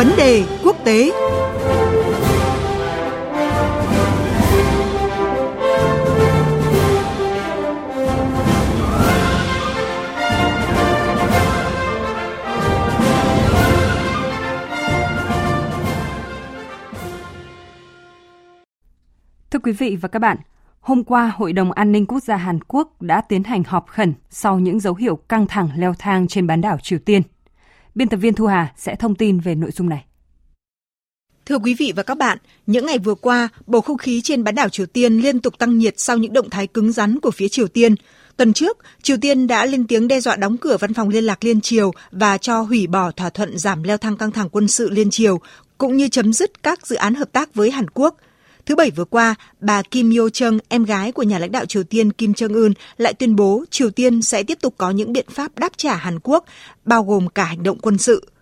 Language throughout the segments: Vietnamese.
Vấn đề quốc tế Thưa quý vị và các bạn, hôm qua Hội đồng An ninh Quốc gia Hàn Quốc đã tiến hành họp khẩn sau những dấu hiệu căng thẳng leo thang trên bán đảo Triều Tiên. Biên tập viên Thu Hà sẽ thông tin về nội dung này. Thưa quý vị và các bạn, những ngày vừa qua, bầu không khí trên bán đảo Triều Tiên liên tục tăng nhiệt sau những động thái cứng rắn của phía Triều Tiên. Tuần trước, Triều Tiên đã lên tiếng đe dọa đóng cửa văn phòng liên lạc liên triều và cho hủy bỏ thỏa thuận giảm leo thang căng thẳng quân sự liên triều, cũng như chấm dứt các dự án hợp tác với Hàn Quốc – Thứ Bảy vừa qua, bà Kim Yo Chung, em gái của nhà lãnh đạo Triều Tiên Kim Jong Un, lại tuyên bố Triều Tiên sẽ tiếp tục có những biện pháp đáp trả Hàn Quốc, bao gồm cả hành động quân sự.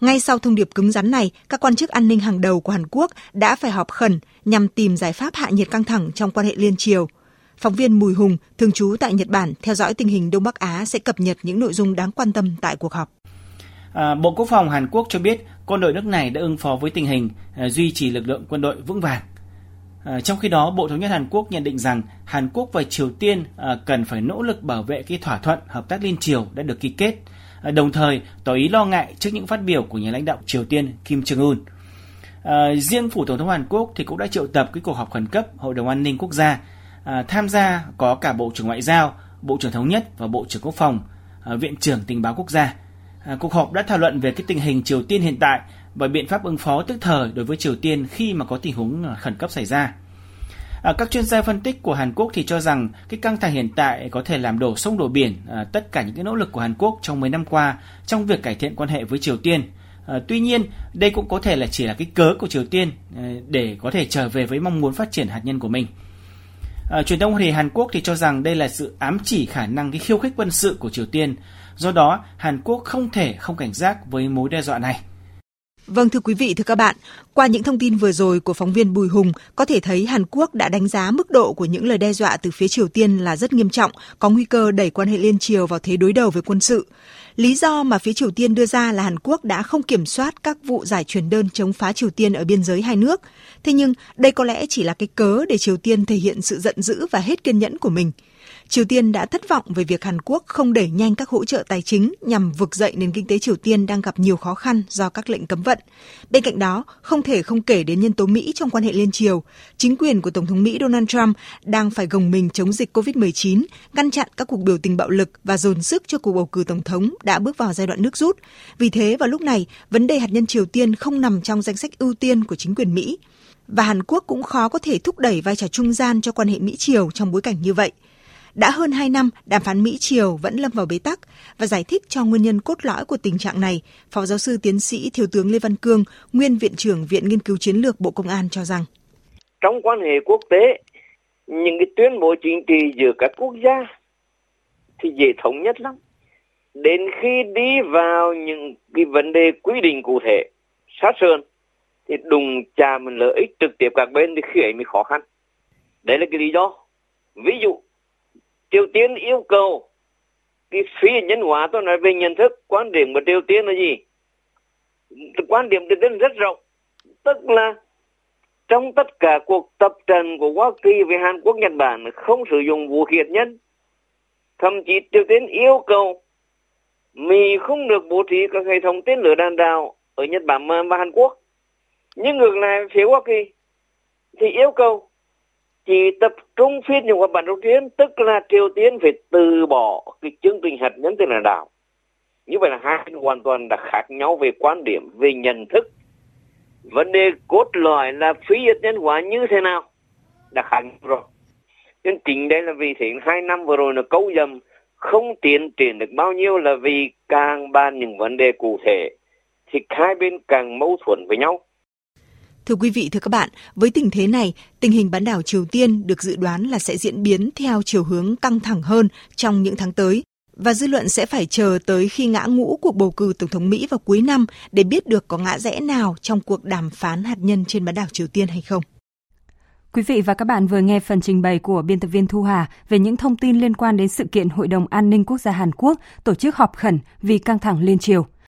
Ngay sau thông điệp cứng rắn này, các quan chức an ninh hàng đầu của Hàn Quốc đã phải họp khẩn nhằm tìm giải pháp hạ nhiệt căng thẳng trong quan hệ liên triều. Phóng viên Mùi Hùng, thường trú tại Nhật Bản, theo dõi tình hình Đông Bắc Á sẽ cập nhật những nội dung đáng quan tâm tại cuộc họp. À, Bộ Quốc phòng Hàn Quốc cho biết quân đội nước này đã ứng phó với tình hình, à, duy trì lực lượng quân đội vững vàng À, trong khi đó, Bộ Thống nhất Hàn Quốc nhận định rằng Hàn Quốc và Triều Tiên à, cần phải nỗ lực bảo vệ cái thỏa thuận hợp tác liên triều đã được ký kết, à, đồng thời tỏ ý lo ngại trước những phát biểu của nhà lãnh đạo Triều Tiên Kim Jong Un. À, riêng phủ tổng thống Hàn Quốc thì cũng đã triệu tập cái cuộc họp khẩn cấp Hội đồng An ninh Quốc gia. À, tham gia có cả Bộ trưởng Ngoại giao, Bộ trưởng Thống nhất và Bộ trưởng Quốc phòng, à, Viện trưởng Tình báo Quốc gia. À, cuộc họp đã thảo luận về cái tình hình Triều Tiên hiện tại và biện pháp ứng phó tức thời đối với Triều Tiên khi mà có tình huống à, khẩn cấp xảy ra. À, các chuyên gia phân tích của Hàn Quốc thì cho rằng cái căng thẳng hiện tại có thể làm đổ sông đổ biển à, tất cả những cái nỗ lực của Hàn Quốc trong mấy năm qua trong việc cải thiện quan hệ với Triều Tiên. À, tuy nhiên, đây cũng có thể là chỉ là cái cớ của Triều Tiên à, để có thể trở về với mong muốn phát triển hạt nhân của mình. À, truyền thông thì Hàn Quốc thì cho rằng đây là sự ám chỉ khả năng cái khiêu khích quân sự của Triều Tiên. Do đó, Hàn Quốc không thể không cảnh giác với mối đe dọa này. Vâng thưa quý vị, thưa các bạn, qua những thông tin vừa rồi của phóng viên Bùi Hùng, có thể thấy Hàn Quốc đã đánh giá mức độ của những lời đe dọa từ phía Triều Tiên là rất nghiêm trọng, có nguy cơ đẩy quan hệ liên triều vào thế đối đầu với quân sự. Lý do mà phía Triều Tiên đưa ra là Hàn Quốc đã không kiểm soát các vụ giải truyền đơn chống phá Triều Tiên ở biên giới hai nước. Thế nhưng đây có lẽ chỉ là cái cớ để Triều Tiên thể hiện sự giận dữ và hết kiên nhẫn của mình. Triều Tiên đã thất vọng về việc Hàn Quốc không đẩy nhanh các hỗ trợ tài chính nhằm vực dậy nền kinh tế Triều Tiên đang gặp nhiều khó khăn do các lệnh cấm vận. Bên cạnh đó, không thể không kể đến nhân tố Mỹ trong quan hệ liên triều. Chính quyền của Tổng thống Mỹ Donald Trump đang phải gồng mình chống dịch COVID-19, ngăn chặn các cuộc biểu tình bạo lực và dồn sức cho cuộc bầu cử Tổng thống đã bước vào giai đoạn nước rút. Vì thế, vào lúc này, vấn đề hạt nhân Triều Tiên không nằm trong danh sách ưu tiên của chính quyền Mỹ và Hàn Quốc cũng khó có thể thúc đẩy vai trò trung gian cho quan hệ Mỹ-Triều trong bối cảnh như vậy. Đã hơn 2 năm, đàm phán Mỹ-Triều vẫn lâm vào bế tắc và giải thích cho nguyên nhân cốt lõi của tình trạng này, Phó giáo sư tiến sĩ Thiếu tướng Lê Văn Cương, nguyên Viện trưởng Viện Nghiên cứu Chiến lược Bộ Công an cho rằng Trong quan hệ quốc tế, những cái tuyên bố chính trị giữa các quốc gia thì dễ thống nhất lắm. Đến khi đi vào những cái vấn đề quy định cụ thể, sát sơn, thì đùng chạm lợi ích trực tiếp các bên thì khi ấy mới khó khăn. Đấy là cái lý do. Ví dụ, Triều Tiên yêu cầu cái phi nhân hóa tôi nói về nhận thức, quan điểm của Triều Tiên là gì? Quan điểm Triều Tiên rất rộng, tức là trong tất cả cuộc tập trận của Hoa Kỳ với Hàn Quốc, Nhật Bản không sử dụng vũ khí hạt nhân. Thậm chí Triều Tiên yêu cầu Mỹ không được bố trí các hệ thống tên lửa đạn đạo ở Nhật Bản và Hàn Quốc. Nhưng ngược lại, phía Hoa Kỳ thì yêu cầu chỉ tập trung phiên những hoạt bản đầu tiên, tức là Triều Tiên phải từ bỏ cái chương trình hạt nhân tên là đảo. Như vậy là hai hoàn toàn đã khác nhau về quan điểm, về nhận thức. Vấn đề cốt lõi là phi hạt nhân hóa như thế nào đã khác nhau rồi. Nên chính đây là vì thế hai năm vừa rồi là câu dầm không tiến triển được bao nhiêu là vì càng bàn những vấn đề cụ thể thì hai bên càng mâu thuẫn với nhau. Thưa quý vị, thưa các bạn, với tình thế này, tình hình bán đảo Triều Tiên được dự đoán là sẽ diễn biến theo chiều hướng căng thẳng hơn trong những tháng tới và dư luận sẽ phải chờ tới khi ngã ngũ cuộc bầu cử tổng thống Mỹ vào cuối năm để biết được có ngã rẽ nào trong cuộc đàm phán hạt nhân trên bán đảo Triều Tiên hay không. Quý vị và các bạn vừa nghe phần trình bày của biên tập viên Thu Hà về những thông tin liên quan đến sự kiện Hội đồng An ninh Quốc gia Hàn Quốc tổ chức họp khẩn vì căng thẳng liên triều.